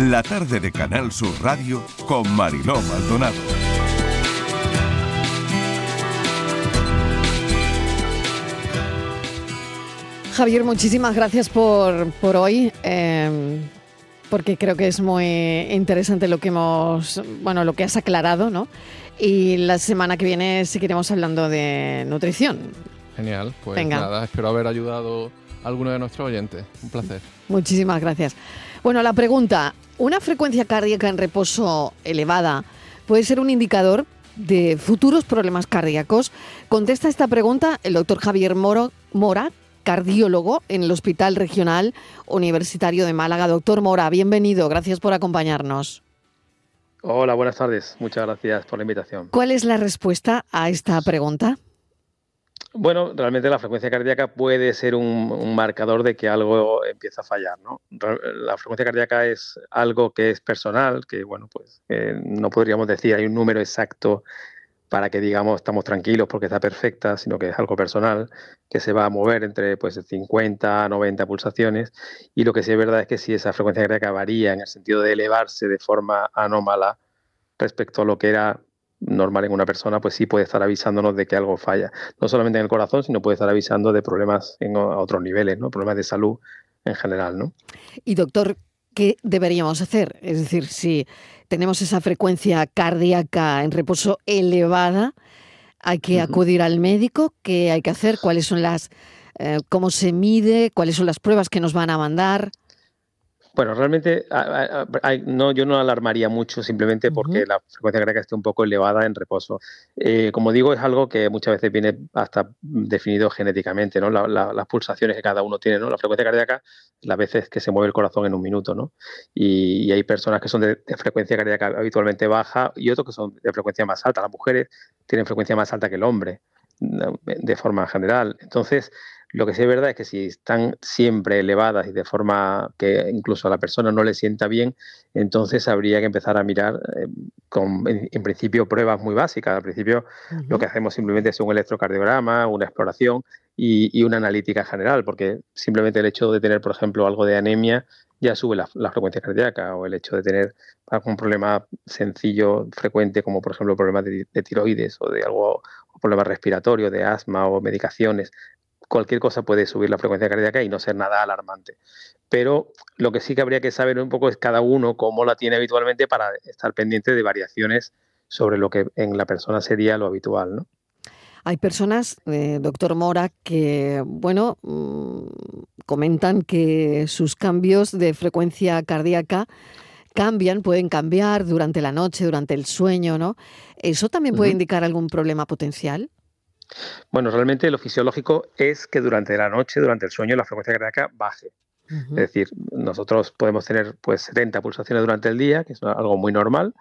la tarde de Canal Sur Radio con Mariló Maldonado. Javier, muchísimas gracias por, por hoy. Eh, porque creo que es muy interesante lo que hemos, bueno, lo que has aclarado, ¿no? Y la semana que viene seguiremos hablando de nutrición. Genial, pues nada, espero haber ayudado alguno de nuestros oyentes. Un placer. Muchísimas gracias. Bueno, la pregunta, ¿una frecuencia cardíaca en reposo elevada puede ser un indicador de futuros problemas cardíacos? Contesta esta pregunta el doctor Javier Moro, Mora, cardiólogo en el Hospital Regional Universitario de Málaga. Doctor Mora, bienvenido, gracias por acompañarnos. Hola, buenas tardes. Muchas gracias por la invitación. ¿Cuál es la respuesta a esta pregunta? Bueno, realmente la frecuencia cardíaca puede ser un, marcador de que algo empieza a fallar, ¿no? La frecuencia cardíaca es algo que es personal, que bueno, pues no podríamos decir hay un número exacto para que digamos estamos tranquilos porque está perfecta, sino que es algo personal, que se va a mover entre pues 50 a 90 pulsaciones y lo que sí es verdad es que si esa frecuencia cardíaca varía en el sentido de elevarse de forma anómala respecto a lo que era normal en una persona, pues sí puede estar avisándonos de que algo falla, no solamente en el corazón, sino puede estar avisando de problemas en otros niveles, ¿no? Problemas de salud en general, ¿no? Y doctor, ¿qué deberíamos hacer? Es decir, si tenemos esa frecuencia cardíaca en reposo elevada, hay que acudir al médico, ¿qué hay que hacer? ¿Cuáles son las, eh, cómo se mide? ¿Cuáles son las pruebas que nos van a mandar? Bueno, realmente no, yo no alarmaría mucho simplemente porque la frecuencia cardíaca esté un poco elevada en reposo. Eh, como digo, es algo que muchas veces viene hasta definido genéticamente, ¿no? las pulsaciones que cada uno tiene, ¿no? La frecuencia cardíaca, las veces que se mueve el corazón en un minuto, ¿no? Y, hay personas que son de, frecuencia cardíaca habitualmente baja y otros que son de frecuencia más alta. Las mujeres tienen frecuencia más alta que el hombre, de forma general. Entonces, lo que sí es verdad es que si están siempre elevadas y de forma que incluso a la persona no le sienta bien, entonces habría que empezar a mirar eh, con, en, principio, pruebas muy básicas. Al principio lo que hacemos simplemente es un electrocardiograma, una exploración y, una analítica general, porque simplemente el hecho de tener, por ejemplo, algo de anemia ya sube la, frecuencia cardíaca o el hecho de tener algún problema sencillo, frecuente, como por ejemplo problemas de, de tiroides o de algo, o problemas respiratorios, de asma o medicaciones, cualquier cosa puede subir la frecuencia cardíaca y no ser nada alarmante. Pero lo que sí que habría que saber un poco es cada uno cómo la tiene habitualmente para estar pendiente de variaciones sobre lo que en la persona sería lo habitual, ¿no? Hay personas, eh, doctor Mora, que, bueno, mm, comentan que sus cambios de frecuencia cardíaca cambian, pueden cambiar durante la noche, durante el sueño, ¿no? ¿Eso también puede indicar algún problema potencial? Bueno, realmente lo fisiológico es que durante la noche, durante el sueño, la frecuencia cardíaca baje. Es decir, nosotros podemos tener pues 70 pulsaciones durante el día, que es algo muy normal,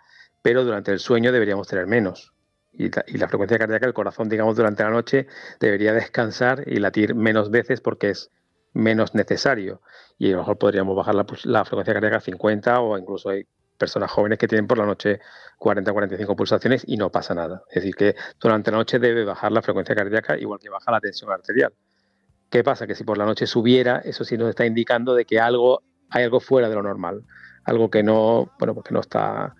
pero durante el sueño deberíamos tener menos. Y la, frecuencia cardíaca, el corazón, digamos, durante la noche debería descansar y latir menos veces porque es menos necesario. Y a lo mejor podríamos bajar la, frecuencia cardíaca a 50 o incluso hay personas jóvenes que tienen por la noche 40-45 pulsaciones y no pasa nada. Es decir, que durante la noche debe bajar la frecuencia cardíaca igual que baja la tensión arterial. ¿Qué pasa? Que si por la noche subiera, eso sí nos está indicando de que algo hay algo fuera de lo normal, algo que no, bueno, porque no está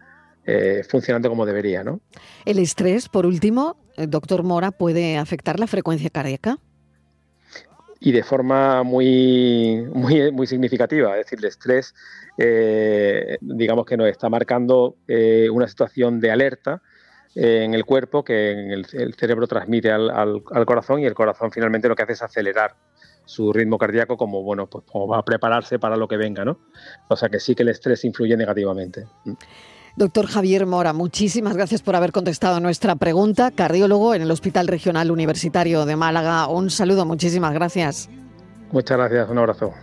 eh, funcionando como debería, ¿no? El estrés, por último, eh, doctor Mora, puede afectar la frecuencia cardíaca y de forma muy, muy, muy significativa. Es decir, el estrés, eh, digamos que nos está marcando eh, una situación de alerta eh, en el cuerpo que en el, cerebro transmite al, al, corazón y el corazón finalmente lo que hace es acelerar su ritmo cardíaco como bueno pues como va a prepararse para lo que venga, ¿no? O sea que sí que el estrés influye negativamente. Doctor Javier Mora, muchísimas gracias por haber contestado nuestra pregunta. Cardiólogo en el Hospital Regional Universitario de Málaga. Un saludo, muchísimas gracias. Muchas gracias, un abrazo.